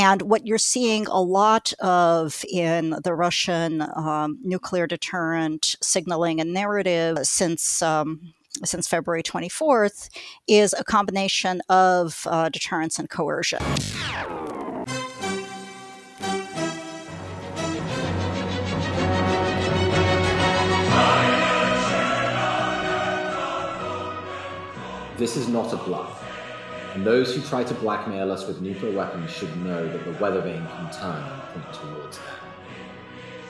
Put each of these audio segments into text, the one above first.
And what you're seeing a lot of in the Russian um, nuclear deterrent signaling and narrative since. Um, since February 24th, is a combination of uh, deterrence and coercion. This is not a bluff, and those who try to blackmail us with nuclear weapons should know that the weather vane can turn and point towards them.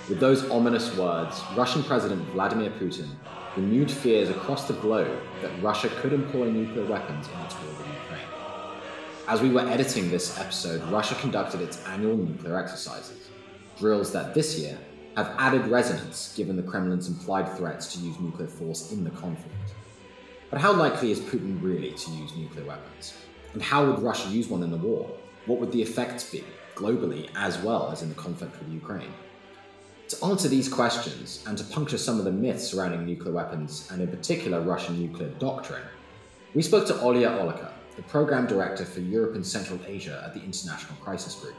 With those ominous words, Russian President Vladimir Putin renewed fears across the globe that Russia could employ nuclear weapons in its war with Ukraine. As we were editing this episode, Russia conducted its annual nuclear exercises, drills that this year have added resonance given the Kremlin's implied threats to use nuclear force in the conflict. But how likely is Putin really to use nuclear weapons? And how would Russia use one in the war? What would the effects be, globally as well as in the conflict with Ukraine? To answer these questions, and to puncture some of the myths surrounding nuclear weapons, and in particular Russian nuclear doctrine, we spoke to Olya Oliker, the Program Director for Europe and Central Asia at the International Crisis Group.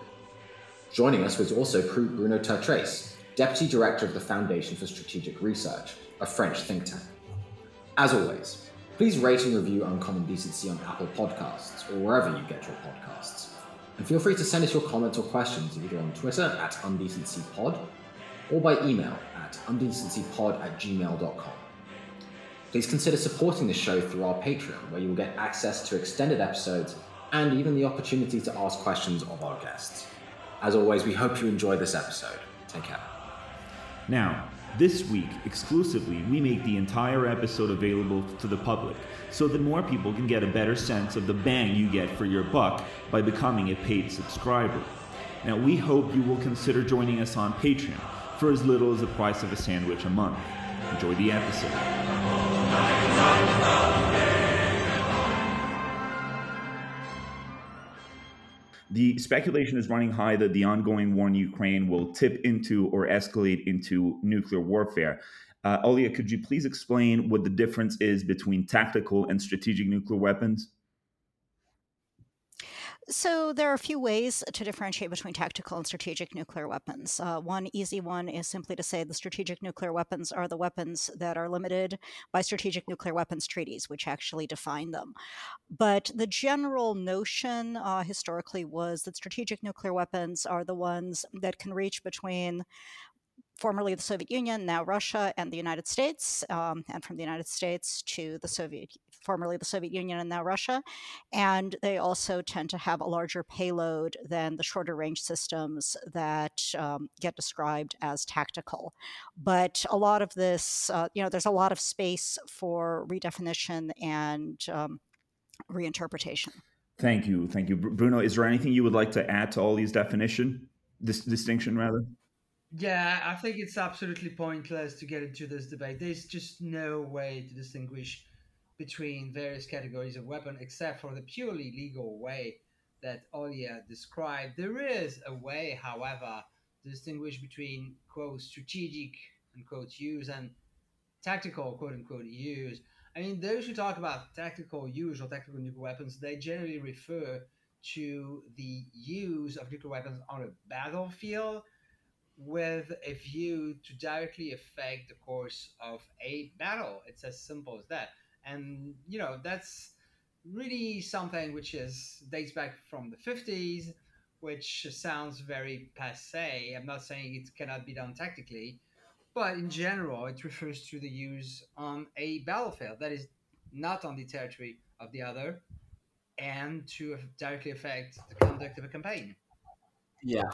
Joining us was also Bruno Tertrais, Deputy Director of the Foundation for Strategic Research, a French think tank. As always, Please rate and review Uncommon Decency on Apple Podcasts or wherever you get your podcasts. And feel free to send us your comments or questions either on Twitter at undecencypod or by email at undecencypod at gmail.com. Please consider supporting the show through our Patreon, where you will get access to extended episodes and even the opportunity to ask questions of our guests. As always, we hope you enjoy this episode. Take care. Now, this week, exclusively, we make the entire episode available to the public so that more people can get a better sense of the bang you get for your buck by becoming a paid subscriber. Now, we hope you will consider joining us on Patreon for as little as the price of a sandwich a month. Enjoy the episode. The speculation is running high that the ongoing war in Ukraine will tip into or escalate into nuclear warfare. Uh, Olia, could you please explain what the difference is between tactical and strategic nuclear weapons? So, there are a few ways to differentiate between tactical and strategic nuclear weapons. Uh, one easy one is simply to say the strategic nuclear weapons are the weapons that are limited by strategic nuclear weapons treaties, which actually define them. But the general notion uh, historically was that strategic nuclear weapons are the ones that can reach between formerly the Soviet Union, now Russia and the United States, um, and from the United States to the Soviet, formerly the Soviet Union and now Russia. And they also tend to have a larger payload than the shorter range systems that um, get described as tactical. But a lot of this, uh, you know, there's a lot of space for redefinition and um, reinterpretation. Thank you, thank you, Bruno. Is there anything you would like to add to all these definition, this distinction rather? Yeah, I think it's absolutely pointless to get into this debate. There's just no way to distinguish between various categories of weapon except for the purely legal way that Olia described. There is a way, however, to distinguish between quote strategic unquote use and tactical quote unquote use. I mean, those who talk about tactical use or tactical nuclear weapons, they generally refer to the use of nuclear weapons on a battlefield with a view to directly affect the course of a battle. It's as simple as that. And you know, that's really something which is dates back from the 50s, which sounds very passe. I'm not saying it cannot be done tactically, but in general, it refers to the use on a battlefield that is not on the territory of the other and to directly affect the conduct of a campaign. Yeah,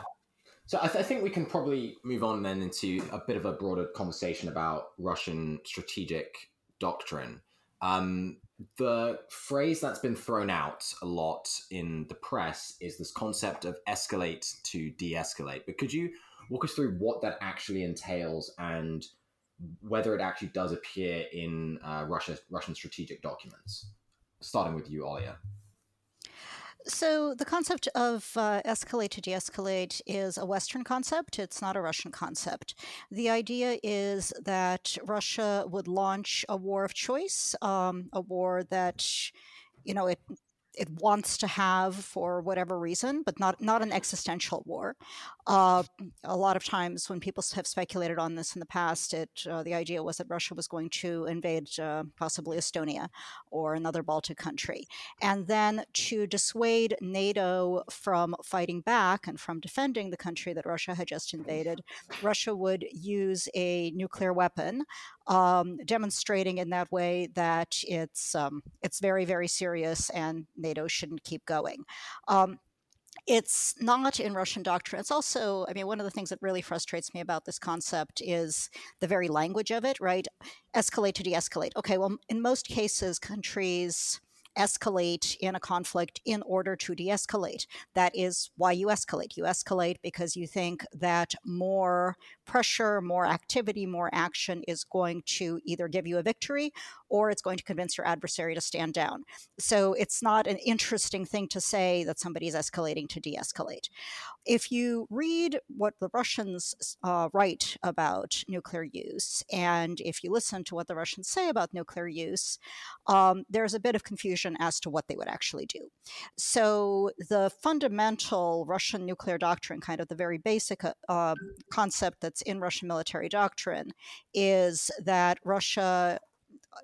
so I, th- I, think we can probably move on then into a bit of a broader conversation about Russian strategic doctrine. Um, the phrase that's been thrown out a lot in the press is this concept of escalate to de-escalate. But could you walk us through what that actually entails and whether it actually does appear in uh, Russia, Russian strategic documents? Starting with you, Olia. So, the concept of uh, escalate to de escalate is a Western concept. It's not a Russian concept. The idea is that Russia would launch a war of choice, um, a war that, you know, it it wants to have for whatever reason, but not not an existential war. Uh, a lot of times, when people have speculated on this in the past, it uh, the idea was that Russia was going to invade uh, possibly Estonia or another Baltic country, and then to dissuade NATO from fighting back and from defending the country that Russia had just invaded, Russia would use a nuclear weapon um, demonstrating in that way that it's um, it's very very serious and NATO shouldn't keep going. Um, it's not in Russian doctrine. It's also, I mean, one of the things that really frustrates me about this concept is the very language of it, right? Escalate to de escalate. Okay, well, in most cases, countries escalate in a conflict in order to de escalate. That is why you escalate. You escalate because you think that more pressure, more activity, more action is going to either give you a victory or it's going to convince your adversary to stand down. So it's not an interesting thing to say that somebody is escalating to de escalate. If you read what the Russians uh, write about nuclear use, and if you listen to what the Russians say about nuclear use, um, there's a bit of confusion as to what they would actually do. So the fundamental Russian nuclear doctrine, kind of the very basic uh, concept in Russian military doctrine, is that Russia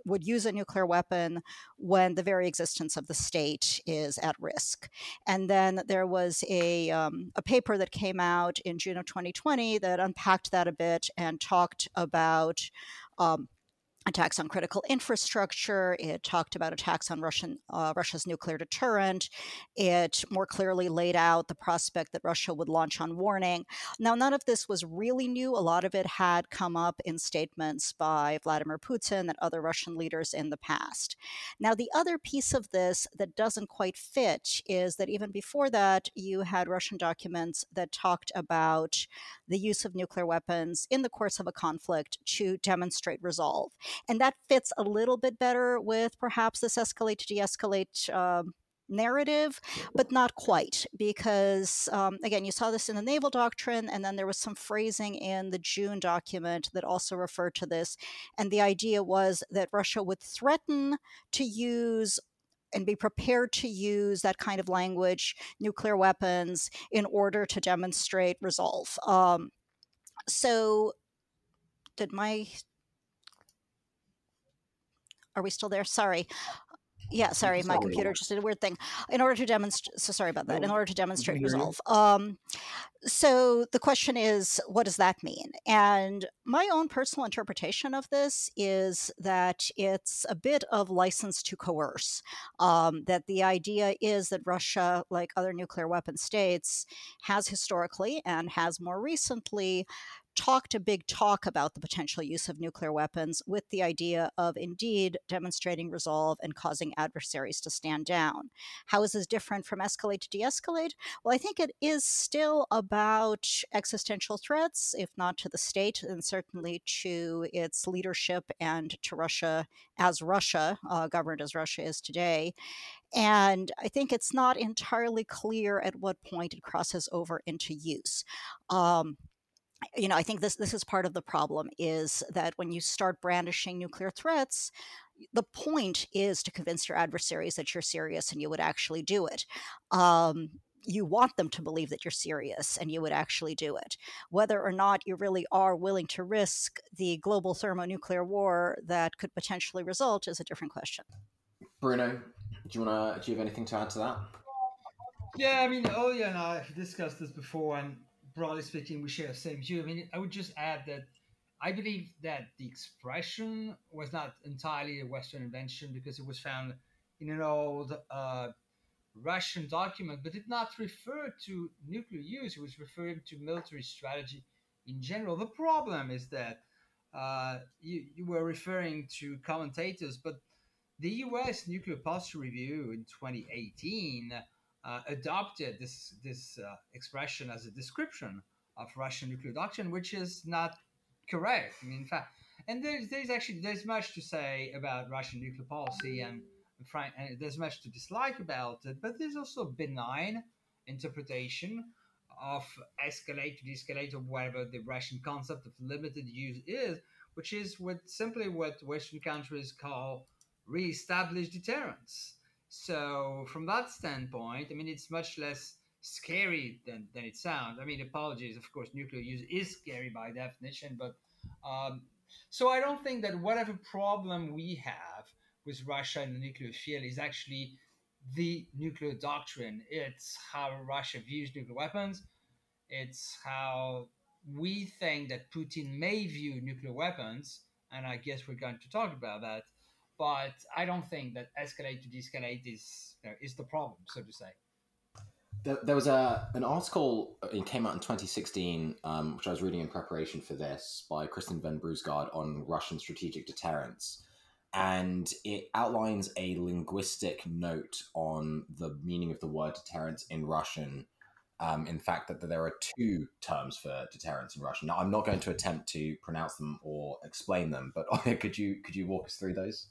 would use a nuclear weapon when the very existence of the state is at risk. And then there was a, um, a paper that came out in June of 2020 that unpacked that a bit and talked about um, attacks on critical infrastructure. It talked about attacks on Russian uh, Russia's nuclear deterrent. It more clearly laid out the prospect that Russia would launch on warning. Now, none of this was really new. A lot of it had come up in statements by Vladimir Putin and other Russian leaders in the past. Now, the other piece of this that doesn't quite fit is that even before that, you had Russian documents that talked about the use of nuclear weapons in the course of a conflict to demonstrate resolve. And that fits a little bit better with perhaps this escalate to de escalate. Um, narrative, but not quite, because um, again, you saw this in the naval doctrine, and then there was some phrasing in the June document that also referred to this. And the idea was that Russia would threaten to use and be prepared to use that kind of language, nuclear weapons, in order to demonstrate resolve. Um, so, did my are we still there? Sorry. Yeah, sorry, my computer just did a weird thing. In order to demonstrate, so sorry about that. In order to demonstrate resolve, um, so the question is, what does that mean? And my own personal interpretation of this is that it's a bit of license to coerce. Um, that the idea is that Russia, like other nuclear weapon states, has historically and has more recently talked a big talk about the potential use of nuclear weapons with the idea of indeed demonstrating resolve and causing adversaries to stand down. How is this different from escalate to de escalate? Well, I think it is still about existential threats, if not to the state, and certainly to its leadership and to Russia as Russia, uh, governed as Russia is today. And I think it's not entirely clear at what point it crosses over into use. Um, you know, I think this this is part of the problem is that when you start brandishing nuclear threats, the point is to convince your adversaries that you're serious and you would actually do it. Um, you want them to believe that you're serious and you would actually do it. Whether or not you really are willing to risk the global thermonuclear war that could potentially result is a different question. Bruno, do you want to? Do you have anything to add to that? Yeah, I mean, Olya and I have discussed this before, and broadly speaking, we share the same view. I mean, I would just add that I believe that the expression was not entirely a Western invention because it was found in an old uh, Russian document, but did not refer to nuclear use. It was referring to military strategy in general. The problem is that uh, you, you were referring to commentators, but the U.S. Nuclear Posture Review in 2018 uh, adopted this this uh, expression as a description of Russian nuclear doctrine, which is not correct. I mean, in fact, and there's there's actually there's much to say about Russian nuclear policy, and, and there's much to dislike about it, but there's also benign interpretation of escalate to de-escalate or whatever the Russian concept of limited use is, which is what simply what Western countries call re-established deterrence. So from that standpoint, I mean, it's much less scary than, than it sounds. I mean, apologies, of course, nuclear use is scary by definition, but um, so I don't think that whatever problem we have with Russia and the nuclear field is actually the nuclear doctrine. It's how Russia views nuclear weapons. It's how we think that Putin may view nuclear weapons, and I guess we're going to talk about that. But I don't think that escalate to de-escalate is you know, is the problem, so to say. There, there was a an article uh, it came out in 2016, um, which I was reading in preparation for this by Kristin Ven Bruusgaard on Russian strategic deterrence, and it outlines a linguistic note on the meaning of the word deterrence in Russian. Um, in fact, that, that there are two terms for deterrence in Russian. Now, I'm not going to attempt to pronounce them or explain them, but could you could you walk us through those?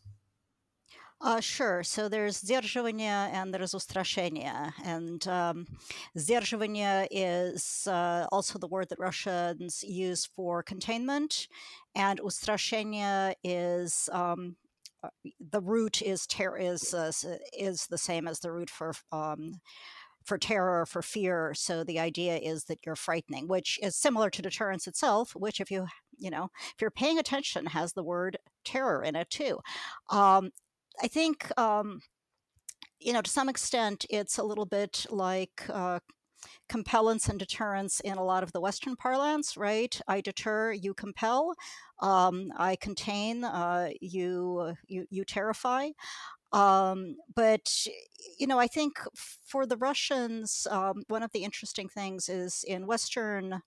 Uh, sure. So there's сдерживание and there's устрашение. And um, сдерживание is uh, also the word that Russians use for containment. And устрашение is um, uh, the root is ter- is uh, is the same as the root for um, for terror for fear. So the idea is that you're frightening, which is similar to deterrence itself. Which, if you you know if you're paying attention, has the word terror in it too. Um, I think, um, you know, to some extent, it's a little bit like uh, compellence and deterrence in a lot of the Western parlance, right? I deter, you compel. Um, I contain, uh, you, you, you terrify. Um, but you know, I think for the Russians, um, one of the interesting things is in Western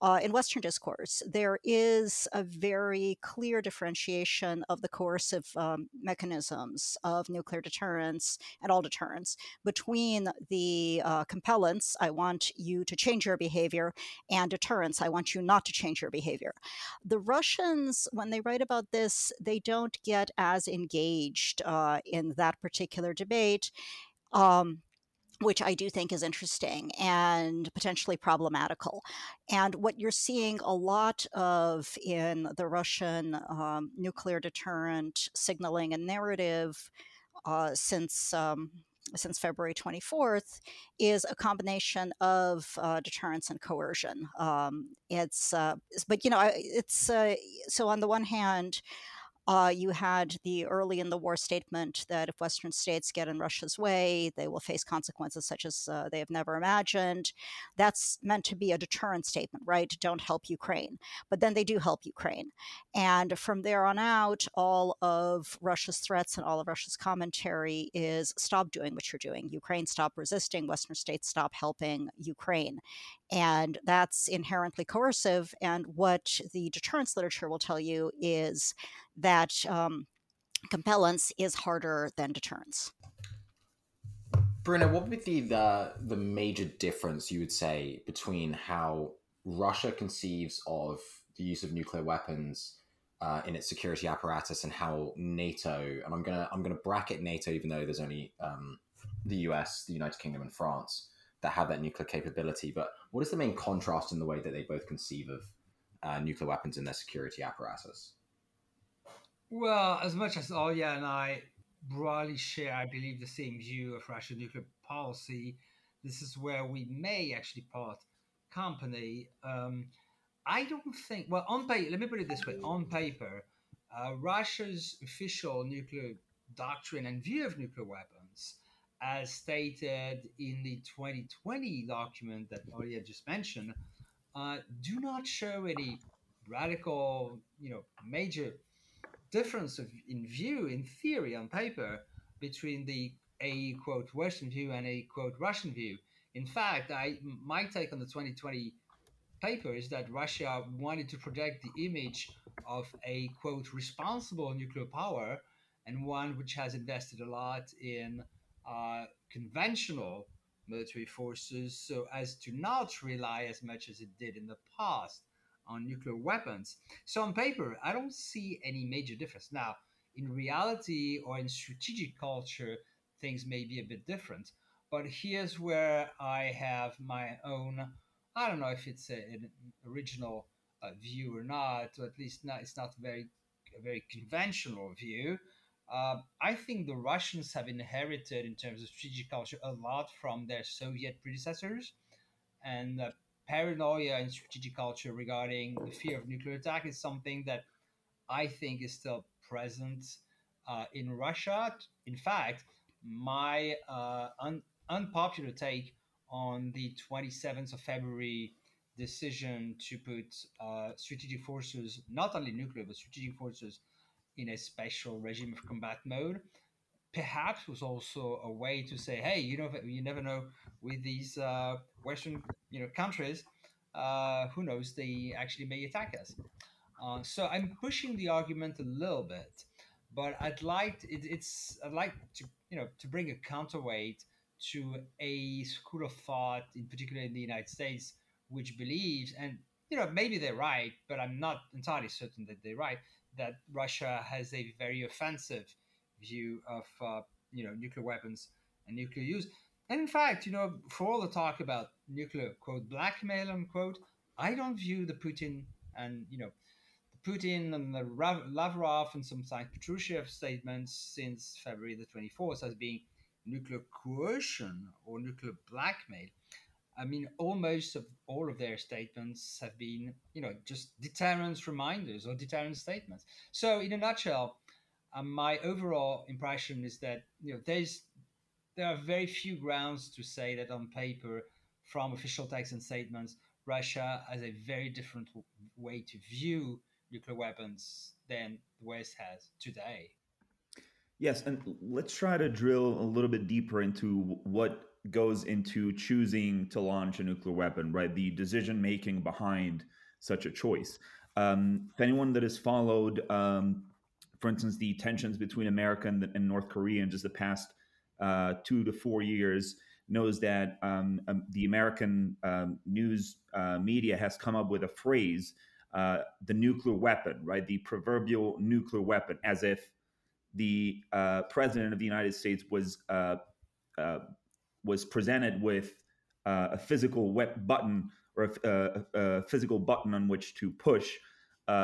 uh, in Western discourse, there is a very clear differentiation of the coercive um, mechanisms of nuclear deterrence and all deterrence between the uh, compellence, I want you to change your behavior, and deterrence, I want you not to change your behavior. The Russians, when they write about this, they don't get as engaged uh, in that particular debate. Um, which I do think is interesting and potentially problematical. And what you're seeing a lot of in the Russian um, nuclear deterrent signaling and narrative uh, since. Um, since February 24th, is a combination of uh, deterrence and coercion. Um, it's, uh, but you know, it's uh, so on the one hand, uh, you had the early in the war statement that if Western states get in Russia's way, they will face consequences such as uh, they have never imagined. That's meant to be a deterrent statement, right? Don't help Ukraine. But then they do help Ukraine. And from there on out, all of Russia's threats and all of Russia's commentary is stop doing what you're doing. Ukraine, stop resisting. Western states, stop helping Ukraine. And that's inherently coercive. And what the deterrence literature will tell you is that um, compellence is harder than deterrence. Bruno, what would be the the major difference you would say between how Russia conceives of the use of nuclear weapons uh, in its security apparatus and how NATO and I'm gonna I'm gonna bracket NATO even though there's only um, the US, the United Kingdom, and France that have that nuclear capability. But what is the main contrast in the way that they both conceive of uh, nuclear weapons in their security apparatus? Well, as much as Olya and I broadly share, I believe, the same view of Russian nuclear policy, this is where we may actually part company. Um, I don't think, well, on paper, let me put it this way on paper, uh, Russia's official nuclear doctrine and view of nuclear weapons, as stated in the 2020 document that Olya just mentioned, uh, do not show any radical, you know, major difference of, in view, in theory, on paper, between the a quote Western view and a quote Russian view. In fact, I my take on the 2020 paper is that Russia wanted to project the image of a quote responsible nuclear power and one which has invested a lot in uh, conventional military forces so as to not rely as much as it did in the past on nuclear weapons. So on paper, I don't see any major difference. Now, in reality or in strategic culture, things may be a bit different. But here's where I have my own. I don't know if it's a, an original uh, view or not, or at least not, it's not very a very conventional view. Uh, I think the Russians have inherited, in terms of strategic culture, a lot from their Soviet predecessors. And uh, paranoia in strategic culture regarding the fear of nuclear attack is something that I think is still present uh, in Russia. In fact, my uh, un- unpopular take on the 27th of February decision to put uh, strategic forces, not only nuclear, but strategic forces in a special regime of combat mode, perhaps was also a way to say, hey, you know, you never know with these uh, Western, you know, countries, uh, who knows, they actually may attack us. Uh, so I'm pushing the argument a little bit, but I'd like it, it's I'd like to you know to bring a counterweight to a school of thought, in particular in the United States, which believes, and you know maybe they're right, but I'm not entirely certain that they're right, that Russia has a very offensive view of uh, you know nuclear weapons and nuclear use. And in fact, you know, for all the talk about nuclear quote blackmail unquote, I don't view the Putin and you know the Putin and the Lavrov and some sometimes Patrushev statements since February the 24th as being nuclear coercion or nuclear blackmail. I mean, almost of all of their statements have been, you know, just deterrence reminders or deterrence statements. So, in a nutshell, um, my overall impression is that you know there's there are very few grounds to say that on paper, from official texts and statements, Russia has a very different way to view nuclear weapons than the West has today. Yes, and let's try to drill a little bit deeper into what goes into choosing to launch a nuclear weapon, right? The decision making behind such a choice. Um, if anyone that has followed, um, for instance, the tensions between America and, and, North Korea in just the past uh, two to four years, knows that um, um the American um, news uh, media has come up with a phrase, uh, the nuclear weapon, right? The proverbial nuclear weapon, as if the uh, president of the United States was uh, uh, was presented with uh, a physical button or a, a, physical button on which to push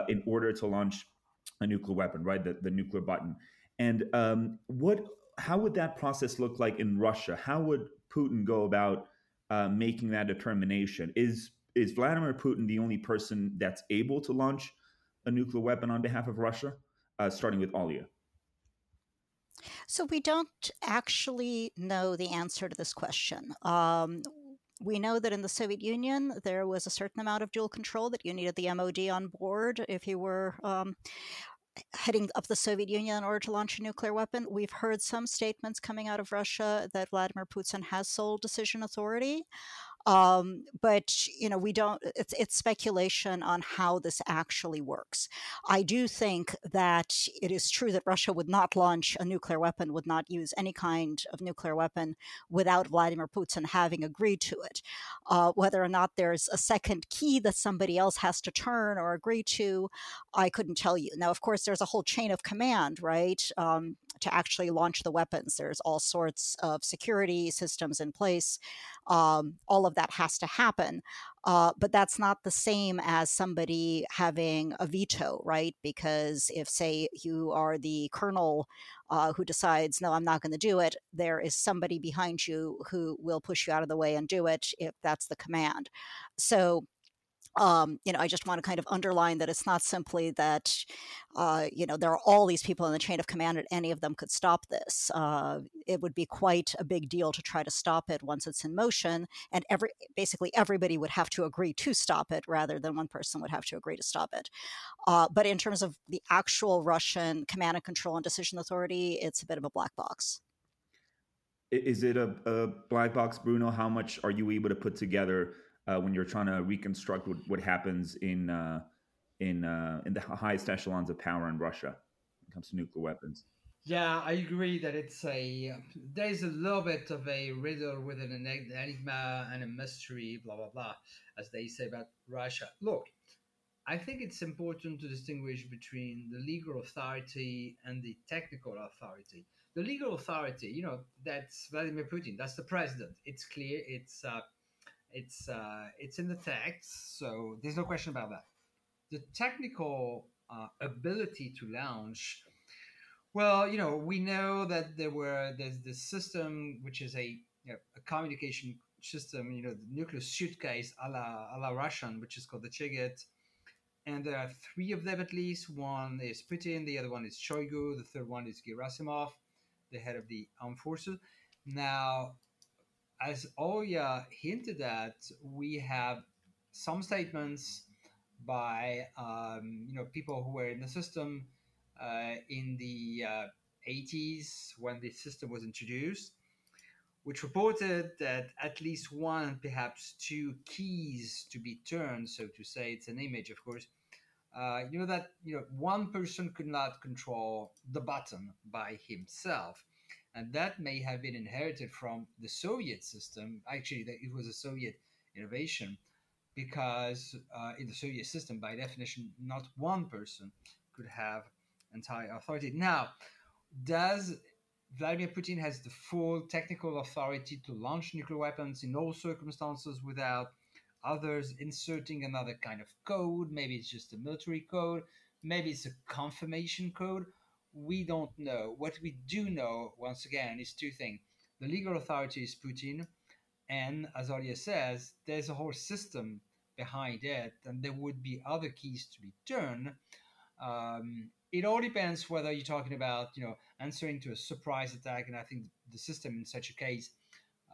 in order to launch a nuclear weapon, right? The, the nuclear button. And um, what? How would that process look like in Russia? How would Putin go about uh, making that determination? Is is Vladimir Putin the only person that's able to launch a nuclear weapon on behalf of Russia? Uh, starting with Alia. So we don't actually know the answer to this question. Um, we know that in the Soviet Union, there was a certain amount of dual control that you needed the MOD on board if you were um, heading up the Soviet Union in order to launch a nuclear weapon. We've heard some statements coming out of Russia that Vladimir Putin has sole decision authority. Um, but you know, we don't. It's it's speculation on how this actually works. I do think that it is true that Russia would not launch a nuclear weapon, would not use any kind of nuclear weapon without Vladimir Putin having agreed to it. Uh, whether or not there's a second key that somebody else has to turn or agree to, I couldn't tell you. Now, of course, there's a whole chain of command, right? Um, to actually launch the weapons. There's all sorts of security systems in place. Um, all of that has to happen. Uh, but that's not the same as somebody having a veto, right? Because if, say, you are the colonel uh, who decides, no, I'm not going to do it, there is somebody behind you who will push you out of the way and do it if that's the command. So um, you know, I just want to kind of underline that it's not simply that, uh, you know, there are all these people in the chain of command and any of them could stop this. Uh, it would be quite a big deal to try to stop it once it's in motion, and every basically everybody would have to agree to stop it rather than one person would have to agree to stop it. Uh, but in terms of the actual Russian command and control and decision authority, it's a bit of a black box. Is it a, a black box, Bruno? How much are you able to put together? Uh, when you're trying to reconstruct what, what happens in uh, in uh, in the highest echelons of power in Russia when it comes to nuclear weapons. Yeah, I agree that it's a there's a little bit of a riddle with an enigma and a mystery, blah blah blah, as they say about Russia. Look, I think it's important to distinguish between the legal authority and the technical authority. The legal authority, you know, that's Vladimir Putin, that's the president. It's clear, it's uh, it's uh, it's in the text, so there's no question about that. The technical uh, ability to launch, Well, you know, we know that there were there's this system which is a you know, a communication system, you know, the nuclear suitcase a la, a la Russian, which is called the Cheget. And there are three of them at least. One is Putin, the other one is Shoigu, the third one is Gerasimov, the head of the armed forces. Now, as Oya hinted at, we have some statements by um, you know people who were in the system uh, in the uh, 80s when the system was introduced, which reported that at least one, perhaps two keys to be turned, so to say, it's an image, of course. Uh, you know that you know one person could not control the button by himself, and that may have been inherited from the Soviet system. Actually, it was a Soviet innovation, because uh, in the Soviet system, by definition, not one person could have entire authority. Now, does Vladimir Putin has the full technical authority to launch nuclear weapons in all circumstances without others inserting another kind of code? Maybe it's just a military code. Maybe it's a confirmation code. We don't know. What we do know, once again, is two things. The legal authority is Putin, and as Olia says, there's a whole system behind it, and there would be other keys to be turned. Um, it all depends whether you're talking about you know answering to a surprise attack and i think the system in such a case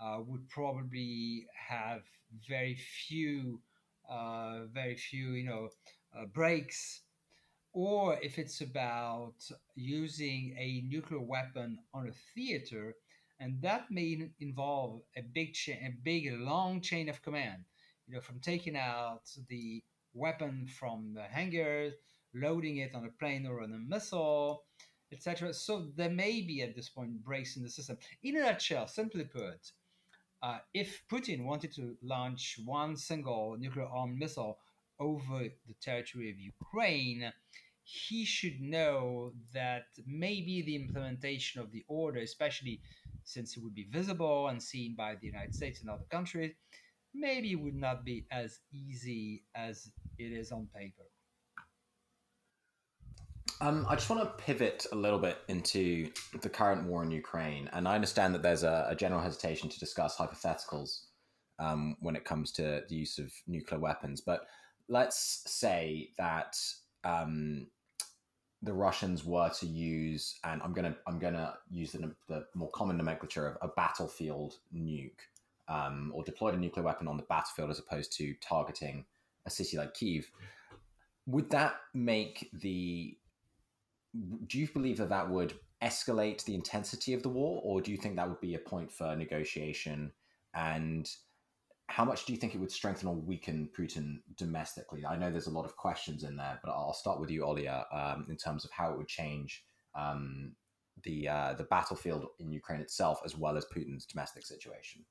uh, would probably have very few uh, very few you know uh, breaks or if it's about using a nuclear weapon on a theater and that may involve a big chain a big long chain of command you know from taking out the weapon from the hangar loading it on a plane or on a missile, etc. So there may be at this point breaks in the system. In a nutshell, simply put, uh, if Putin wanted to launch one single nuclear armed missile over the territory of Ukraine, he should know that maybe the implementation of the order, especially since it would be visible and seen by the United States and other countries, maybe would not be as easy as it is on paper. Um, I just want to pivot a little bit into the current war in Ukraine, and I understand that there's a, a general hesitation to discuss hypotheticals um, when it comes to the use of nuclear weapons. But let's say that um, the Russians were to use, and I'm gonna I'm gonna use the, the more common nomenclature of a battlefield nuke, um, or deployed a nuclear weapon on the battlefield as opposed to targeting a city like Kiev. Would that make the do you believe that that would escalate the intensity of the war, or do you think that would be a point for negotiation? And how much do you think it would strengthen or weaken Putin domestically? I know there's a lot of questions in there, but I'll start with you, Olia, um, in terms of how it would change um, the uh, the battlefield in Ukraine itself, as well as Putin's domestic situation.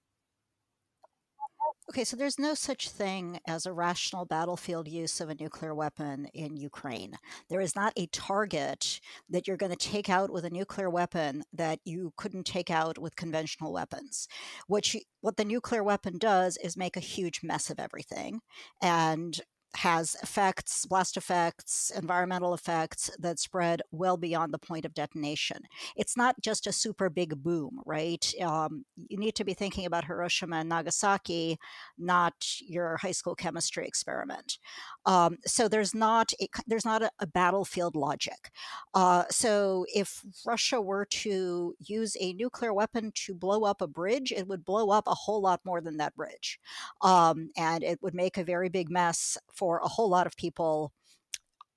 Okay, so there's no such thing as a rational battlefield use of a nuclear weapon in Ukraine. There is not a target that you're going to take out with a nuclear weapon that you couldn't take out with conventional weapons. What you, what the nuclear weapon does is make a huge mess of everything and has effects, blast effects, environmental effects that spread well beyond the point of detonation. It's not just a super big boom, right? Um, you need to be thinking about Hiroshima and Nagasaki, not your high school chemistry experiment. Um, so there's not a, there's not a, a battlefield logic. Uh, so if Russia were to use a nuclear weapon to blow up a bridge, it would blow up a whole lot more than that bridge, um, and it would make a very big mess for a whole lot of people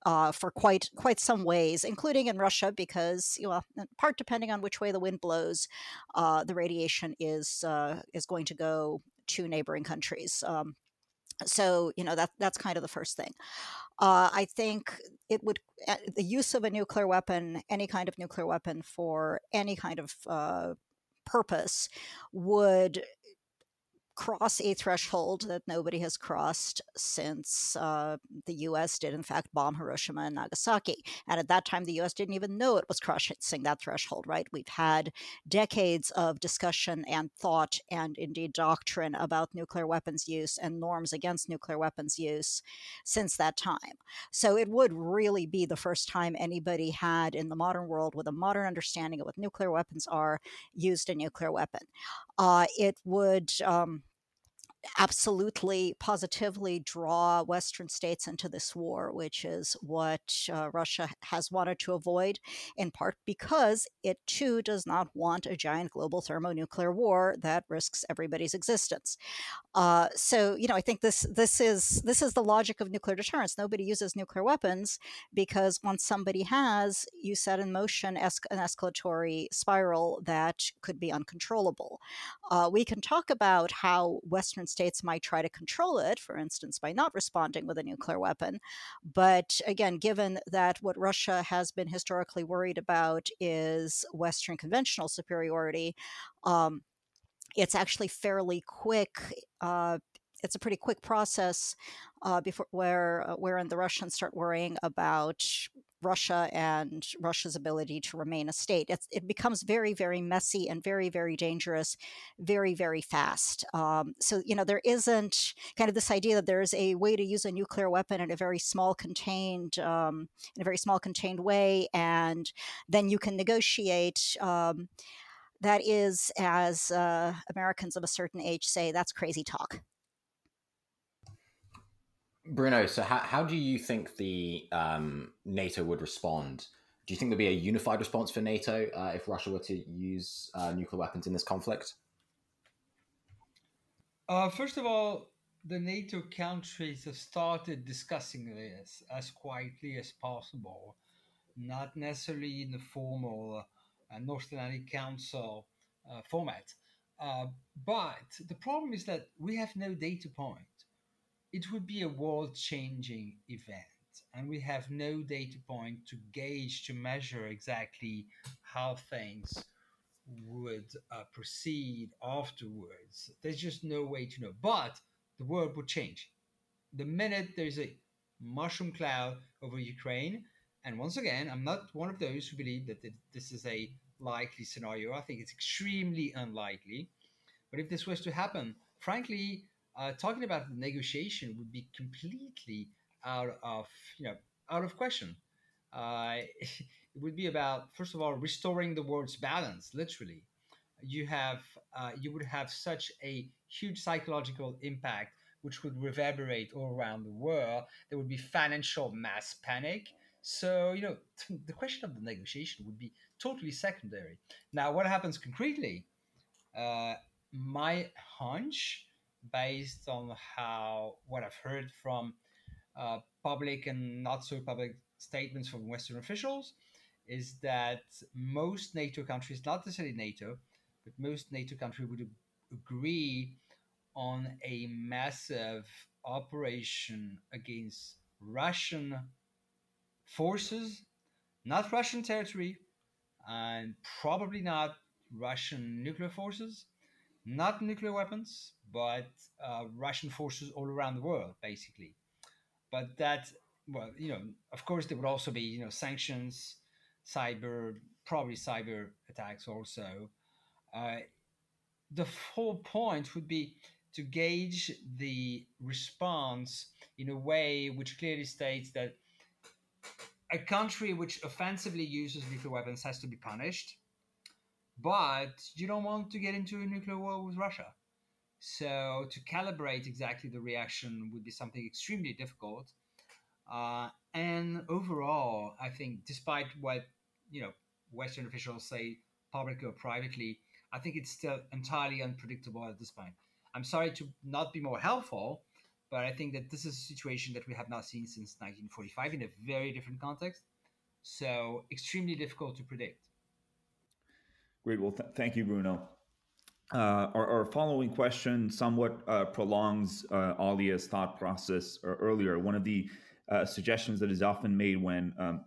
uh, for quite quite some ways, including in Russia, because you know, part depending on which way the wind blows, uh, the radiation is uh, is going to go to neighboring countries. Um, so you know that that's kind of the first thing. Uh, I think it would uh, the use of a nuclear weapon, any kind of nuclear weapon for any kind of uh, purpose, would cross a threshold that nobody has crossed since uh, the US did, in fact, bomb Hiroshima and Nagasaki. And at that time, the US didn't even know it was crossing that threshold, right? We've had decades of discussion and thought and indeed doctrine about nuclear weapons use and norms against nuclear weapons use since that time. So it would really be the first time anybody had in the modern world with a modern understanding of what nuclear weapons are used a nuclear weapon. Uh, it would. Um, absolutely positively draw Western states into this war, which is what uh, Russia has wanted to avoid, in part because it too does not want a giant global thermonuclear war that risks everybody's existence. Uh, so, you know, I think this this is this is the logic of nuclear deterrence. Nobody uses nuclear weapons because once somebody has, you set in motion es- an escalatory spiral that could be uncontrollable. Uh, we can talk about how Western states might try to control it, for instance, by not responding with a nuclear weapon. But again, given that what Russia has been historically worried about is Western conventional superiority, um, it's actually fairly quick. Uh, it's a pretty quick process uh, before where uh, wherein the Russians start worrying about Russia and Russia's ability to remain a state. It's, it becomes very, very messy and very, very dangerous, very, very fast. Um, so, you know, there isn't kind of this idea that there's a way to use a nuclear weapon in a very small contained, um, in a very small contained way, and then you can negotiate. Um, that is, as uh, Americans of a certain age say, that's crazy talk. Bruno, so how, how do you think the um, NATO would respond? Do you think there'd be a unified response for NATO uh, if Russia were to use uh, nuclear weapons in this conflict? Uh, first of all, the NATO countries have started discussing this as quietly as possible, not necessarily in the formal uh, North Atlantic Council uh, format. Uh, but the problem is that we have no data point it would be a world changing event. And we have no data point to gauge, to measure exactly how things would uh, proceed afterwards. There's just no way to know. But the world would change. The minute there's a mushroom cloud over Ukraine, and once again, I'm not one of those who believe that this is a likely scenario. I think it's extremely unlikely. But if this was to happen, frankly, uh, talking about the negotiation would be completely out of you know out of question. Uh, it would be about first of all restoring the world's balance. Literally, you have uh, you would have such a huge psychological impact, which would reverberate all around the world. There would be financial mass panic. So you know the question of the negotiation would be totally secondary. Now, what happens concretely? Uh, my hunch based on how what I've heard from uh, public and not so public statements from Western officials is that most NATO countries, not necessarily NATO, but most NATO countries would agree on a massive operation against Russian forces, not Russian territory, and probably not Russian nuclear forces, not nuclear weapons, but uh, Russian forces all around the world, basically. But that, well, you know, of course, there would also be, you know, sanctions, cyber, probably cyber attacks also. Uh, the whole point would be to gauge the response in a way which clearly states that a country which offensively uses nuclear weapons has to be punished but you don't want to get into a nuclear war with Russia. So to calibrate exactly the reaction would be something extremely difficult. Uh, and overall, I think, despite what you know Western officials say publicly or privately, I think it's still entirely unpredictable at this point. I'm sorry to not be more helpful, but I think that this is a situation that we have not seen since 1945 in a very different context. So extremely difficult to predict. Great. Well, th- thank you, Bruno. Uh, our, our, following question somewhat uh, prolongs uh, Alia's thought process earlier. One of the uh, suggestions that is often made when um,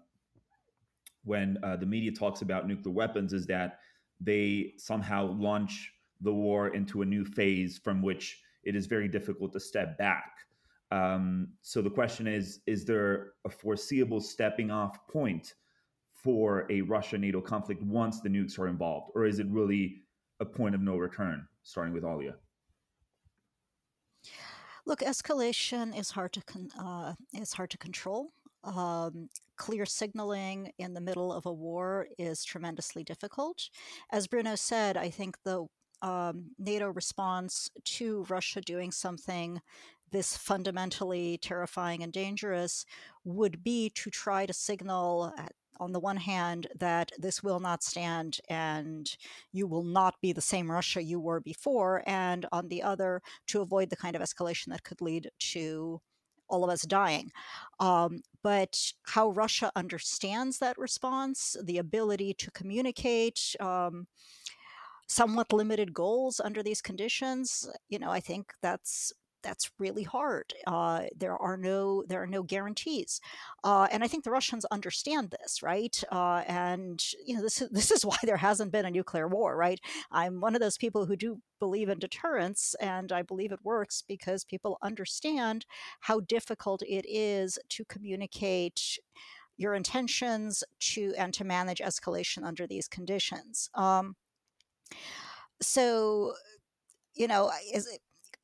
when uh, the media talks about nuclear weapons is that they somehow launch the war into a new phase from which it is very difficult to step back. Um, so the question is: Is there a foreseeable stepping off point for a Russia-NATO conflict once the nukes are involved, or is it really a point of no return? Starting with Alia. Look, escalation is hard to con- uh, is hard to control. Um, clear signaling in the middle of a war is tremendously difficult. As Bruno said, I think the um, NATO response to Russia doing something this fundamentally terrifying and dangerous would be to try to signal at on the one hand, that this will not stand and you will not be the same Russia you were before, and on the other, to avoid the kind of escalation that could lead to all of us dying. Um, but how Russia understands that response, the ability to communicate, um, somewhat limited goals under these conditions, you know, I think that's that's really hard. Uh, there are no there are no guarantees, uh, and I think the Russians understand this, right? Uh, and you know this is, this is why there hasn't been a nuclear war, right? I'm one of those people who do believe in deterrence, and I believe it works because people understand how difficult it is to communicate your intentions to and to manage escalation under these conditions. Um, so you know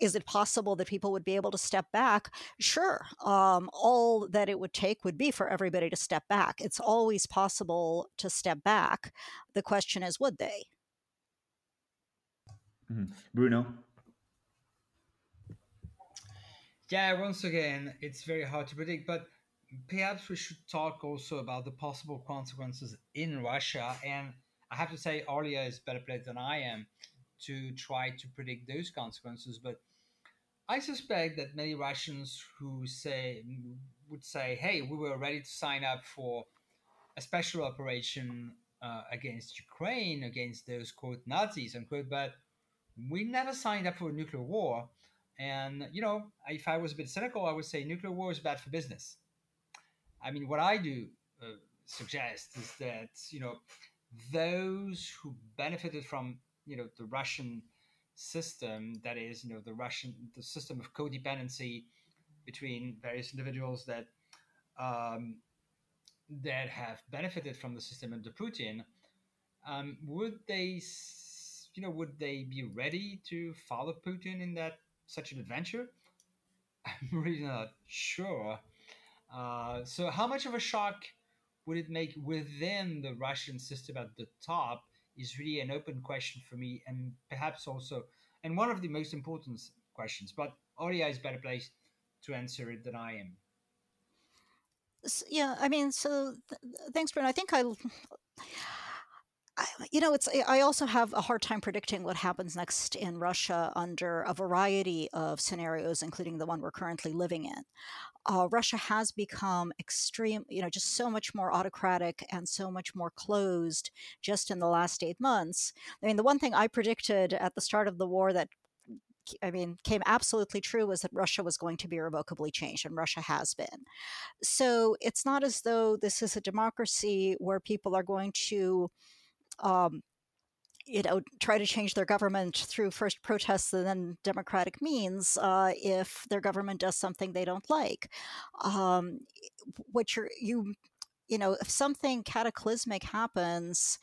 is it possible that people would be able to step back? Sure. Um, all that it would take would be for everybody to step back. It's always possible to step back. The question is, would they? Mm-hmm. Bruno? Yeah, once again, it's very hard to predict, but perhaps we should talk also about the possible consequences in Russia. And I have to say, Olya is better placed than I am to try to predict those consequences. But I suspect that many Russians who say would say, "Hey, we were ready to sign up for a special operation uh, against Ukraine, against those quote Nazis unquote," but we never signed up for a nuclear war. And you know, if I was a bit cynical, I would say nuclear war is bad for business. I mean, what I do uh, suggest is that you know those who benefited from you know the Russian system that is, you know, the Russian the system of codependency between various individuals that um, that have benefited from the system under Putin, um, would they, you know, would they be ready to follow Putin in that such an adventure? I'm really not sure. Uh, so, how much of a shock would it make within the Russian system at the top is really an open question for me, and perhaps also, and one of the most important questions. But Olya is better placed to answer it than I am. Yeah, I mean, so th- thanks, Bruno. I think I, I, you know, it's. I also have a hard time predicting what happens next in Russia under a variety of scenarios, including the one we're currently living in uh, Russia has become extreme, you know, just so much more autocratic and so much more closed just in the last eight months. I mean, the one thing I predicted at the start of the war that I mean, came absolutely true was that Russia was going to be irrevocably changed, and Russia has been. So it's not as though this is a democracy where people are going to um, you know, try to change their government through first protests and then democratic means uh, if their government does something they don't like. Um, what you're, you, you know, if something cataclysmic happens,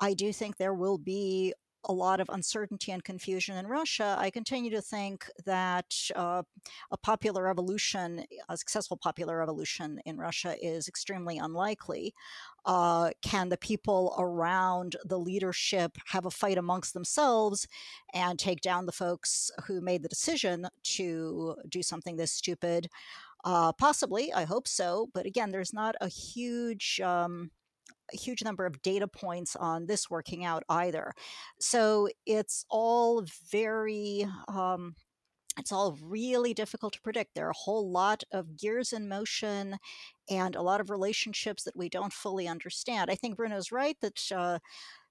I do think there will be a lot of uncertainty and confusion in Russia, I continue to think that uh, a popular revolution, a successful popular revolution in Russia, is extremely unlikely. Uh, can the people around the leadership have a fight amongst themselves and take down the folks who made the decision to do something this stupid? Uh, possibly, I hope so. But again, there's not a huge um, a huge number of data points on this working out either. So it's all very, um, it's all really difficult to predict. There are a whole lot of gears in motion and a lot of relationships that we don't fully understand. I think Bruno's right that. Uh,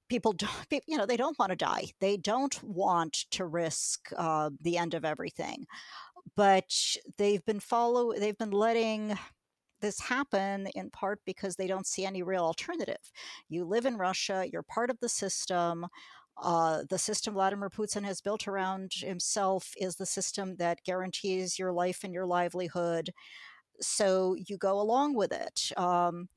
people don't you know they don't want to die they don't want to risk uh, the end of everything but they've been follow they've been letting this happen in part because they don't see any real alternative. You live in Russia, you're part of the system. Uh, the system Vladimir Putin has built around himself is the system that guarantees your life and your livelihood. So you go along with it. Um,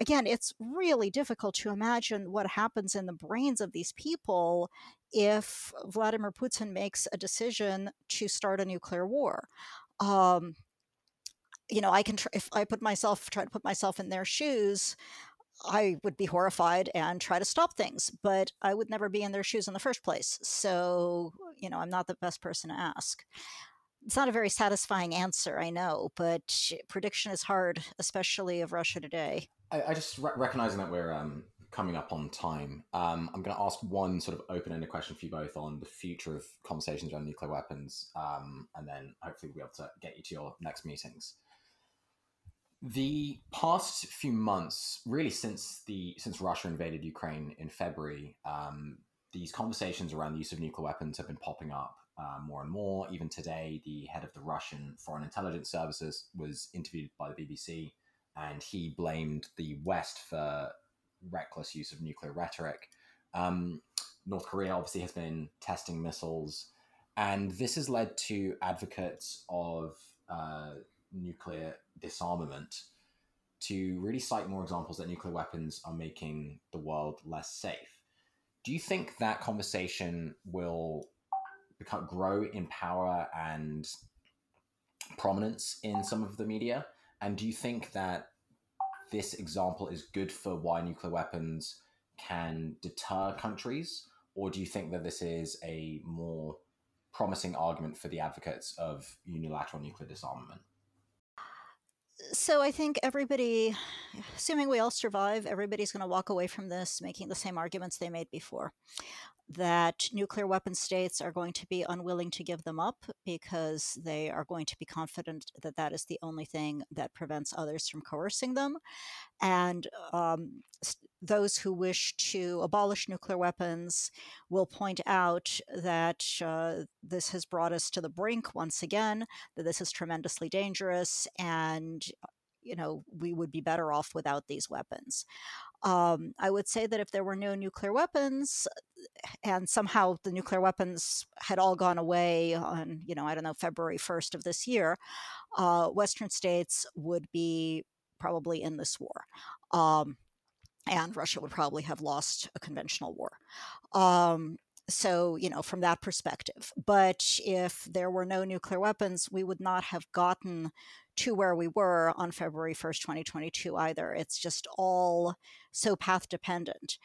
again, it's really difficult to imagine what happens in the brains of these people if Vladimir Putin makes a decision to start a nuclear war. Um, you know, I can tr- if I put myself try to put myself in their shoes, I would be horrified and try to stop things, but I would never be in their shoes in the first place. So, you know, I'm not the best person to ask. It's not a very satisfying answer, I know, but prediction is hard, especially of Russia today. I, I just re- recognizing that we're um, coming up on time, um, I'm going to ask one sort of open-ended question for you both on the future of conversations around nuclear weapons, um, and then hopefully we'll be able to get you to your next meetings. The past few months, really since the since Russia invaded Ukraine in February, um, these conversations around the use of nuclear weapons have been popping up uh, more and more. Even today, the head of the Russian Foreign Intelligence Services was interviewed by the BBC, and he blamed the West for reckless use of nuclear rhetoric. Um, North Korea obviously has been testing missiles, and this has led to advocates of uh, nuclear disarmament to really cite more examples that nuclear weapons are making the world less safe. Do you think that conversation will become grow in power and prominence in some of the media? And do you think that this example is good for why nuclear weapons can deter countries? Or do you think that this is a more promising argument for the advocates of unilateral nuclear disarmament? So I think everybody, assuming we all survive, everybody's going to walk away from this making the same arguments they made before. That nuclear weapon states are going to be unwilling to give them up because they are going to be confident that that is the only thing that prevents others from coercing them. And um, those who wish to abolish nuclear weapons will point out that uh, this has brought us to the brink once again, that this is tremendously dangerous, and you know we would be better off without these weapons. Um, I would say that if there were no nuclear weapons, and somehow the nuclear weapons had all gone away on, you know, I don't know, February 1st of this year, uh, Western states would be probably in this war. Um, and Russia would probably have lost a conventional war. Um, so, you know, from that perspective. But if there were no nuclear weapons, we would not have gotten to where we were on February 1st, 2022 either. It's just all so path dependent.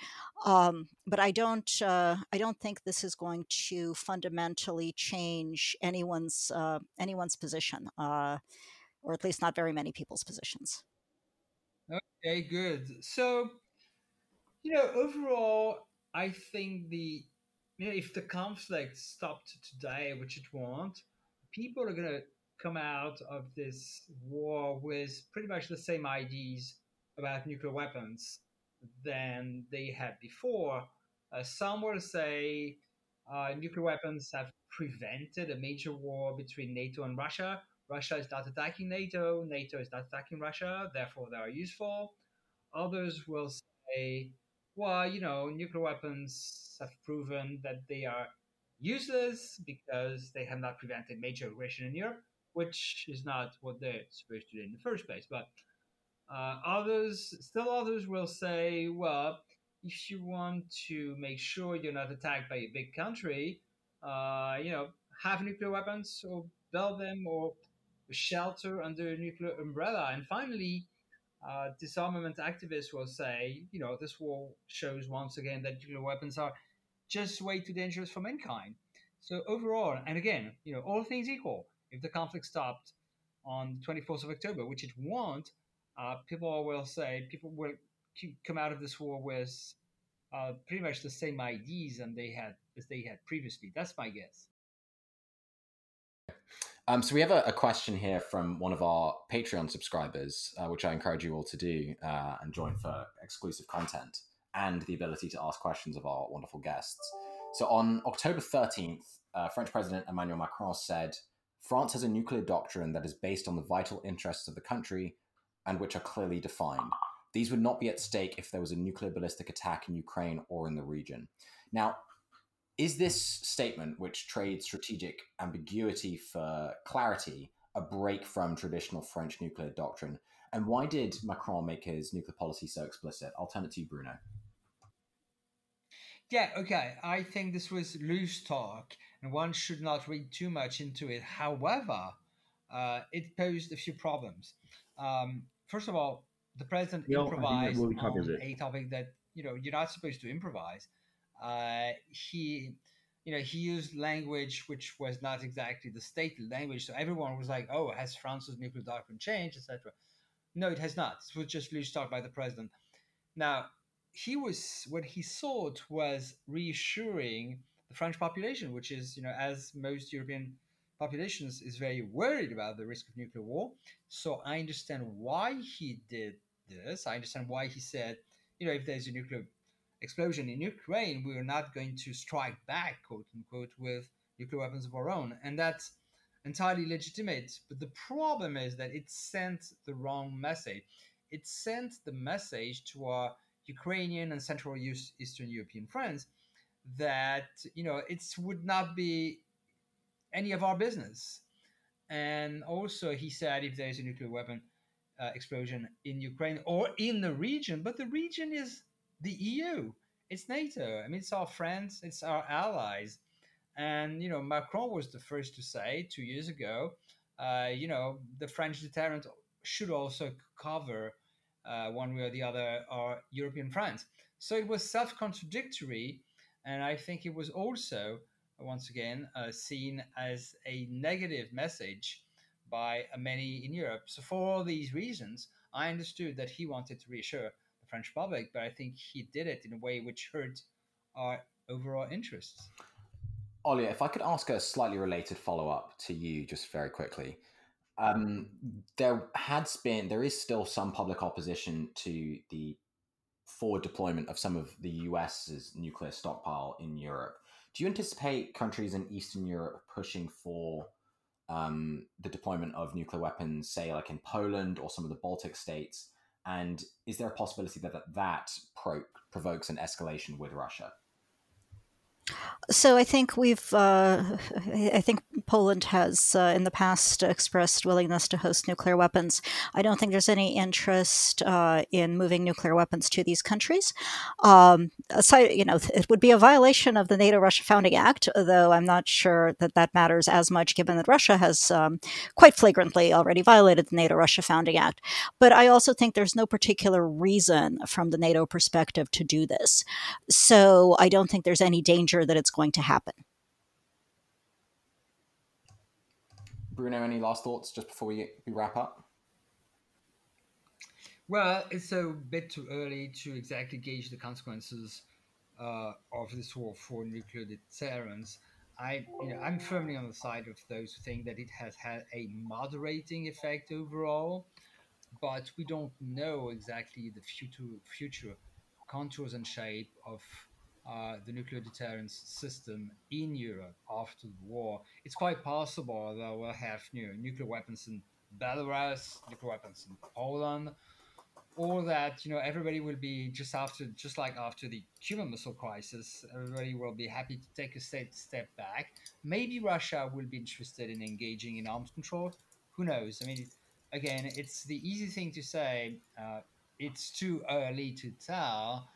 Um, but I don't, uh, I don't think this is going to fundamentally change anyone's uh, anyone's position, uh, or at least not very many people's positions. Okay, good. So you know, overall, I think the you know if the conflict stopped today, which it won't, people are gonna come out of this war with pretty much the same ideas about nuclear weapons than they had before. Uh, some will say uh, nuclear weapons have prevented a major war between NATO and Russia. Russia is not attacking NATO, NATO is not attacking Russia, therefore they are useful. Others will say well, you know, nuclear weapons have proven that they are useless because they have not prevented major aggression in Europe, which is not what they're supposed to do in the first place. But uh, others, still others, will say, well, if you want to make sure you're not attacked by a big country, uh, you know, have nuclear weapons or build them or shelter under a nuclear umbrella. And finally, uh, disarmament activists will say, you know, this war shows once again that nuclear weapons are just way too dangerous for mankind. So overall, and again, you know, all things equal, if the conflict stopped on the 24th of October, which it won't, uh, people will say people will come out of this war with uh, pretty much the same ideas and they had as they had previously. That's my guess. Um, so we have a, a, question here from one of our Patreon subscribers, uh, which I encourage you all to do uh, and join for exclusive content and the ability to ask questions of our wonderful guests. So on October 13th, uh, French President Emmanuel Macron said, France has a nuclear doctrine that is based on the vital interests of the country and which are clearly defined. These would not be at stake if there was a nuclear ballistic attack in Ukraine or in the region. Now, is this statement, which trades strategic ambiguity for clarity, a break from traditional French nuclear doctrine? And why did Macron make his nuclear policy so explicit? I'll turn it to you, Bruno. Yeah, okay. I think this was loose talk, and one should not read too much into it. However, uh, it posed a few problems. Um, first of all, the president improvised on a topic that you know you're not supposed to improvise. Uh, he, you know, he used language which was not exactly the stated language, so everyone was like, "Oh, has France's nuclear doctrine changed?" etc. No, it has not. This was just loose talk by the president. Now, he was what he sought was reassuring the French population, which is, you know, as most European populations is very worried about the risk of nuclear war. So I understand why he did this. I understand why he said, you know, if there's a nuclear explosion in Ukraine, we are not going to strike back, quote unquote, with nuclear weapons of our own. And that's entirely legitimate. But the problem is that it sent the wrong message. It sent the message to our Ukrainian and Central Eastern European friends that you know it would not be any of our business. And also, he said if there is a nuclear weapon uh, explosion in Ukraine or in the region, but the region is the EU, it's NATO. I mean, it's our friends, it's our allies. And you know, Macron was the first to say two years ago, uh, you know, the French deterrent should also cover uh, one way or the other our European friends. So it was self-contradictory, and I think it was also once again uh, seen as a negative message by many in Europe. So for all these reasons, I understood that he wanted to reassure the French public, but I think he did it in a way which hurt our overall interests. Olia, if I could ask a slightly related follow up to you just very quickly. Um, there has been, there is still some public opposition to the forward deployment of some of the US's nuclear stockpile in Europe. Do you anticipate countries in Eastern Europe pushing for um, the deployment of nuclear weapons, say like in Poland or some of the Baltic states? And is there a possibility that that, that pro- provokes an escalation with Russia? So I think we've, uh, I think Poland has uh, in the past expressed willingness to host nuclear weapons. I don't think there's any interest uh, in moving nuclear weapons to these countries. Um, aside, you know, it would be a violation of the NATO-Russia Founding Act, though I'm not sure that that matters as much, given that Russia has um, quite flagrantly already violated the NATO-Russia Founding Act. But I also think there's no particular reason from the NATO perspective to do this. So I don't think there's any danger that it's going to happen. Bruno, any last thoughts just before we, we wrap up? Well, it's a bit too early to exactly gauge the consequences uh, of this war for nuclear deterrence. I, you know, I'm firmly on the side of those who think that it has had a moderating effect overall, but we don't know exactly the future future contours and shape of uh, the nuclear deterrence system in Europe after the war. It's quite possible that we'll have nuclear weapons in Belarus, nuclear weapons in Poland, or that you know everybody will be just after, just like after the Cuban Missile Crisis, everybody will be happy to take a step step back. Maybe Russia will be interested in engaging in arms control. Who knows? I mean, again, it's the easy thing to say. Uh, it's too early to tell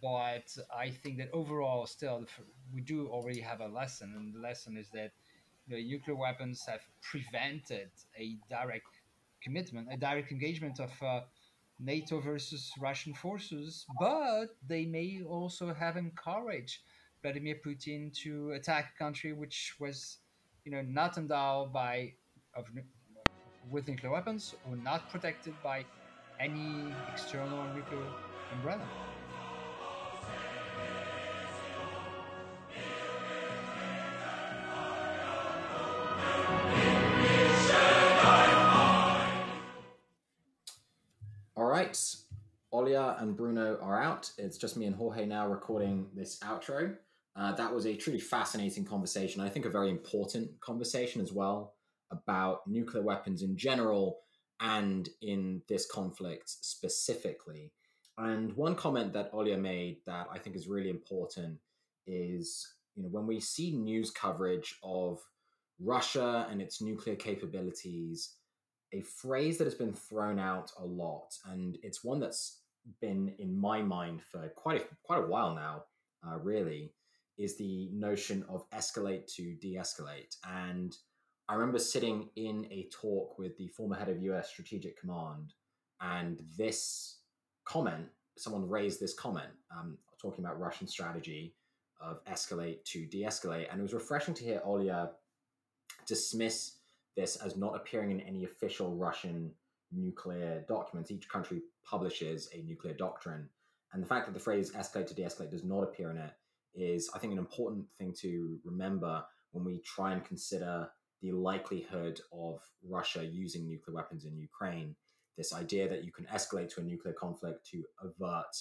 but I think that overall, still, we do already have a lesson, and the lesson is that know, nuclear weapons have prevented a direct commitment, a direct engagement of uh, NATO versus Russian forces, but they may also have encouraged Vladimir Putin to attack a country which was, you know, not endowed by of with nuclear weapons or not protected by any external nuclear umbrella. Olia and Bruno are out. It's just me and Jorge now recording this outro. Uh, that was a truly fascinating conversation. I think a very important conversation as well about nuclear weapons in general and in this conflict specifically. And one comment that Olia made that I think is really important is you know, when we see news coverage of Russia and its nuclear capabilities, a phrase that has been thrown out a lot, and it's one that's been in my mind for quite a, quite a while now, uh, really, is the notion of escalate to de-escalate. And I remember sitting in a talk with the former head of U.S. Strategic Command, and this comment, someone raised this comment, um, talking about Russian strategy of escalate to de-escalate, and it was refreshing to hear Olya dismiss this as not appearing in any official Russian nuclear documents. Each country publishes a nuclear doctrine. And the fact that the phrase escalate to de escalate does not appear in it is, I think, an important thing to remember when we try and consider the likelihood of Russia using nuclear weapons in Ukraine. This idea that you can escalate to a nuclear conflict to avert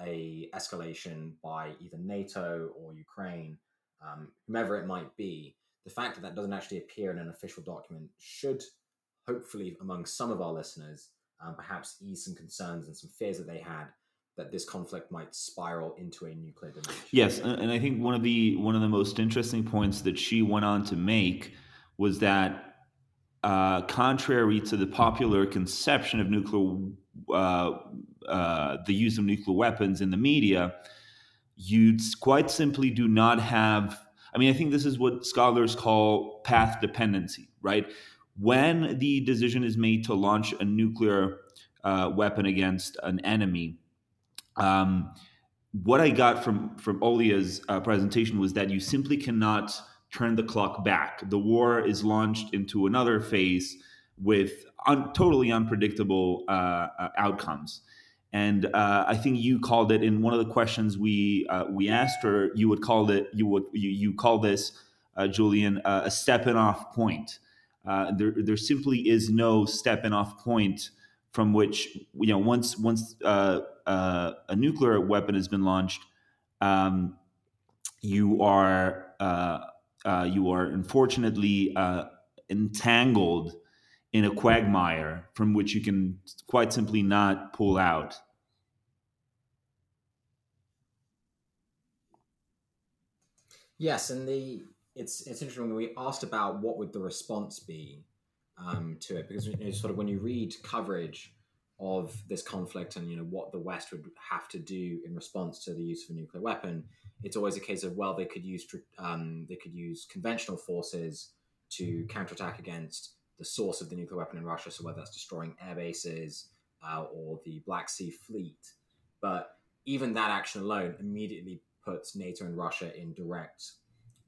a escalation by either NATO or Ukraine, um, whomever it might be, the fact that that doesn't actually appear in an official document should hopefully among some of our listeners um, perhaps ease some concerns and some fears that they had that this conflict might spiral into a nuclear dimension. Yes, and I think one of the one of the most interesting points that she went on to make was that, uh, contrary to the popular conception of nuclear, uh, uh, the use of nuclear weapons in the media, you quite simply do not have I mean, I think this is what scholars call path dependency, right? When the decision is made to launch a nuclear uh, weapon against an enemy, um, what I got from from Olya's uh, presentation was that you simply cannot turn the clock back. The war is launched into another phase with un- totally unpredictable uh, uh outcomes. And uh, I think you called it in one of the questions we uh, we asked her. You would call it you would you, you call this uh, Julian uh, a stepping off point. Uh, there there simply is no stepping off point from which you know once once uh, a nuclear weapon has been launched, um, you are you are unfortunately entangled in a quagmire from which you can quite simply not pull out. Yes, and the it's it's interesting when we asked about what would the response be um, to it because you know, sort of when you read coverage of this conflict and you know what the West would have to do in response to the use of a nuclear weapon, it's always a case of well they could use um, they could use conventional forces to counterattack against the source of the nuclear weapon in Russia, so whether that's destroying air bases uh, or the Black Sea Fleet. But even that action alone immediately puts NATO and Russia in direct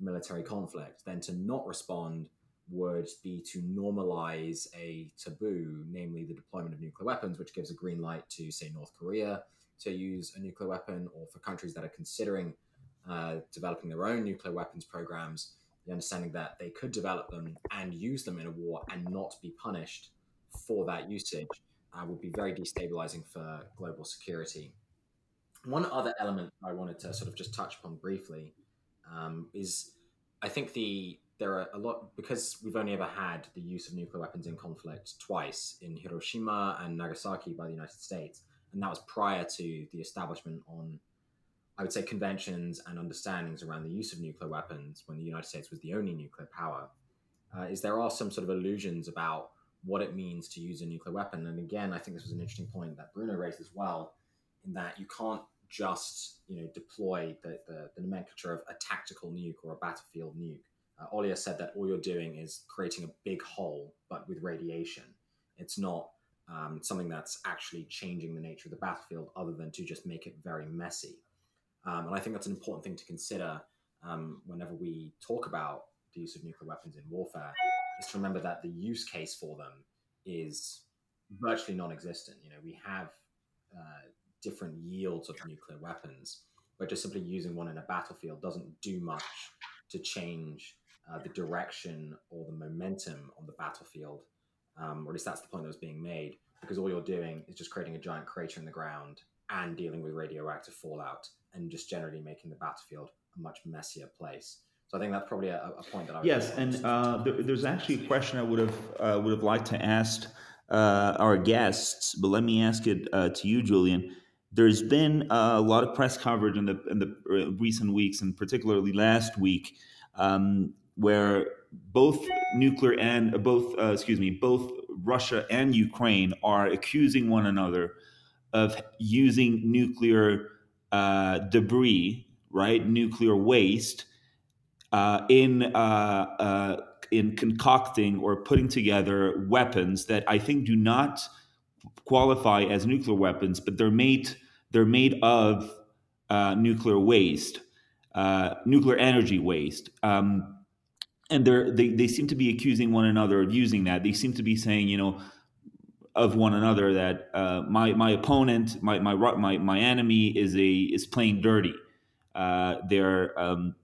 military conflict. Then to not respond would be to normalize a taboo, namely the deployment of nuclear weapons, which gives a green light to, say, North Korea to use a nuclear weapon, or for countries that are considering uh, developing their own nuclear weapons programs, the understanding that they could develop them and use them in a war and not be punished for that usage uh, would be very destabilizing for global security. One other element I wanted to sort of just touch upon briefly um, is I think the there are a lot because we've only ever had the use of nuclear weapons in conflict twice in Hiroshima and Nagasaki by the United States, and that was prior to the establishment on I would say, conventions and understandings around the use of nuclear weapons when the United States was the only nuclear power, uh, is there are some sort of illusions about what it means to use a nuclear weapon. And again, I think this was an interesting point that Bruno raised as well, in that you can't just you know deploy the, the, the nomenclature of a tactical nuke or a battlefield nuke. Uh, Olya said that all you're doing is creating a big hole, but with radiation. It's not um, something that's actually changing the nature of the battlefield, other than to just make it very messy. Um, and I think that's an important thing to consider um, whenever we talk about the use of nuclear weapons in warfare, is to remember that the use case for them is virtually non-existent. You know, we have uh, different yields of nuclear weapons, but just simply using one in a battlefield doesn't do much to change uh, the direction or the momentum on the battlefield. Um, or at least that's the point that was being made, because all you're doing is just creating a giant crater in the ground and dealing with radioactive fallout and just generally making the battlefield a much messier place. So I think that's probably a, a point that I yes, and uh, there, there's actually a question I would have uh, would have liked to ask uh, our guests, but let me ask it uh, to you, Julian. There's been a lot of press coverage in the in the uh, recent weeks, and particularly last week, um, where both nuclear and uh, both uh, excuse me both Russia and Ukraine are accusing one another of using nuclear uh, debris, right, nuclear waste, uh, in uh, uh, in concocting or putting together weapons that I think do not qualify as nuclear weapons, but they're made they're made of nuclear waste, nuclear energy waste. Um, and they they seem to be accusing one another of using that. They seem to be saying, you know, of one another that uh, my my opponent, my my my my enemy is a is playing dirty. Uh, they're um,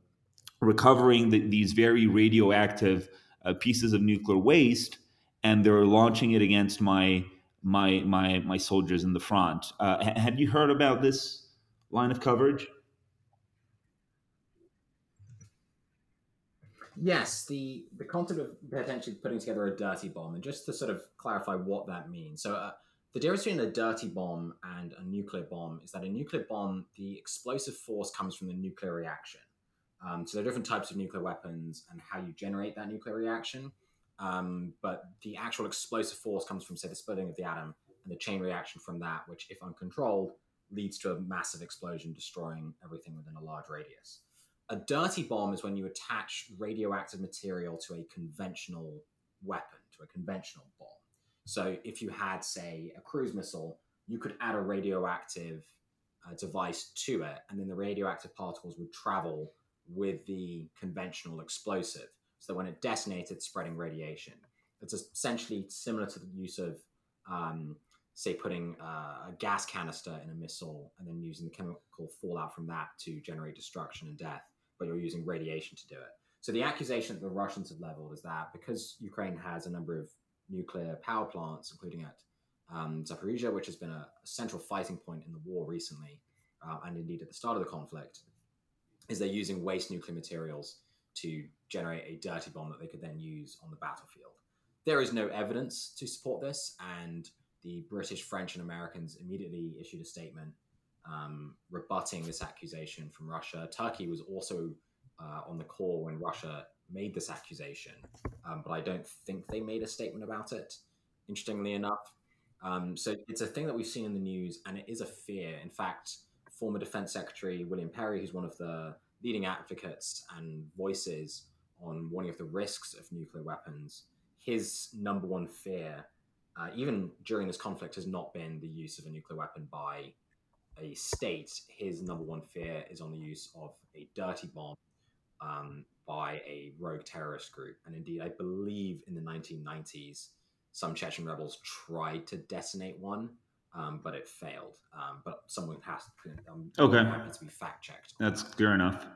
recovering the, these very radioactive uh, pieces of nuclear waste, and they're launching it against my my my my soldiers in the front. Uh, had you heard about this line of coverage? Yes, the the concept of potentially putting together a dirty bomb, and just to sort of clarify what that means. So, uh, the difference between a dirty bomb and a nuclear bomb is that a nuclear bomb, the explosive force comes from the nuclear reaction. Um, so there are different types of nuclear weapons and how you generate that nuclear reaction. Um, but the actual explosive force comes from, say, the splitting of the atom and the chain reaction from that, which, if uncontrolled, leads to a massive explosion, destroying everything within a large radius. A dirty bomb is when you attach radioactive material to a conventional weapon, to a conventional bomb. So if you had, say, a cruise missile, you could add a radioactive uh, device to it, and then the radioactive particles would travel with the conventional explosive. So when it detonated, spreading radiation. It's essentially similar to the use of, um, say, putting uh, a gas canister in a missile and then using the chemical fallout from that to generate destruction and death but you're using radiation to do it. So the accusation that the Russians have leveled is that because Ukraine has a number of nuclear power plants, including at um, Zaporizhia, which has been a, a, central fighting point in the war recently, uh, and indeed at the start of the conflict, is they're using waste nuclear materials to generate a dirty bomb that they could then use on the battlefield. There is no evidence to support this, and the British, French, and Americans immediately issued a statement um, rebutting this accusation from Russia. Turkey was also uh, on the call when Russia made this accusation, um, but I don't think they made a statement about it, interestingly enough. Um, so it's a thing that we've seen in the news, and it is a fear. In fact, former Defense Secretary William Perry, who's one of the leading advocates and voices on warning of the risks of nuclear weapons, his number one fear, uh, even during this conflict, has not been the use of a nuclear weapon by a state, his number one fear is on the use of a dirty bomb um, by a rogue terrorist group. And indeed, I believe in the 1990s, some Chechen rebels tried to detonate one, um, but it failed. Um, but someone has to, um, okay. happy to be fact checked. That's fair enough.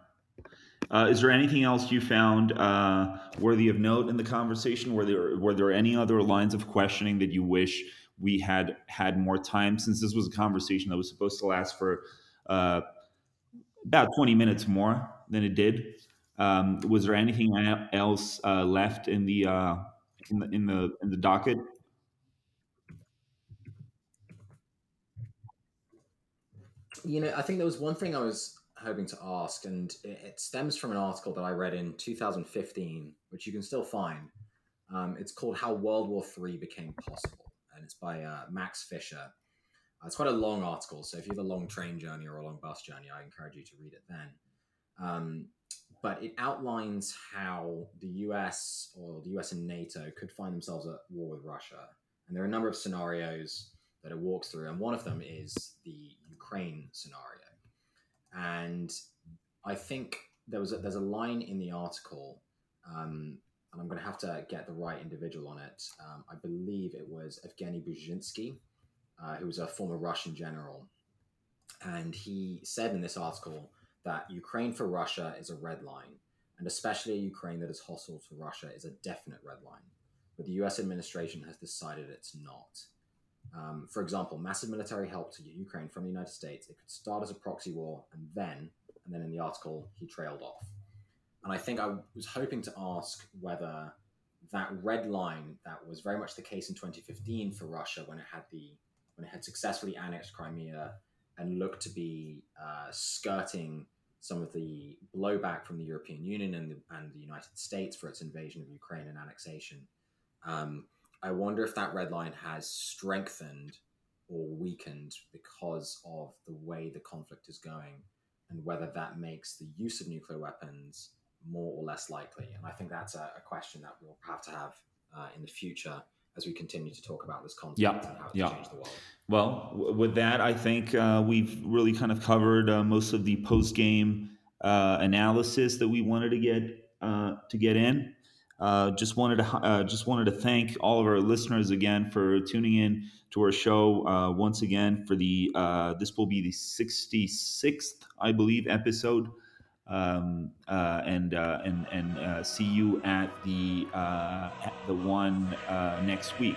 Uh, is there anything else you found uh, worthy of note in the conversation? Were there were there any other lines of questioning that you wish we had had more time since this was a conversation that was supposed to last for uh, about 20 minutes more than it did. Um, was there anything else uh, left in the, uh, in the in the in the docket? You know, I think there was one thing I was hoping to ask, and it, stems from an article that I read in 2015, which you can still find. Um, it's called "How World War III Became Possible." and it's by uh, Max Fisher. Uh, it's quite a long article, so if you have a long train journey or a long bus journey, I encourage you to read it then. Um, but it outlines how the US or the US and NATO could find themselves at war with Russia. And there are a number of scenarios that it walks through, and one of them is the Ukraine scenario. And I think there was a, there's a line in the article um, and I'm going to have to get the right individual on it. Um, I believe it was Evgeny Buzhinsky, uh, who was a former Russian general. And he said in this article that Ukraine for Russia is a red line, and especially a Ukraine that is hostile to Russia is a definite red line. But the US administration has decided it's not. Um, for example, massive military help to Ukraine from the United States, it could start as a proxy war, and then, and then in the article, he trailed off. And I think I was hoping to ask whether that red line that was very much the case in 2015 for Russia when it had the when it had successfully annexed Crimea and looked to be uh, skirting some of the blowback from the European Union and the, and the United States for its invasion of Ukraine and annexation. Um, I wonder if that red line has strengthened or weakened because of the way the conflict is going, and whether that makes the use of nuclear weapons more or less likely. And I think that's a, a question that we'll have to have uh, in the future as we continue to talk about this conflict Yeah, and how it's yeah. changed the world. Well, w- with that, I think uh, we've really kind of covered uh, most of the post game uh, analysis that we wanted to get uh, to get in. Uh, just wanted to uh, just wanted to thank all of our listeners again for tuning in to our show uh, once again for the uh, this will be the 66th I believe episode um, uh, and and and see you at the at the one next week.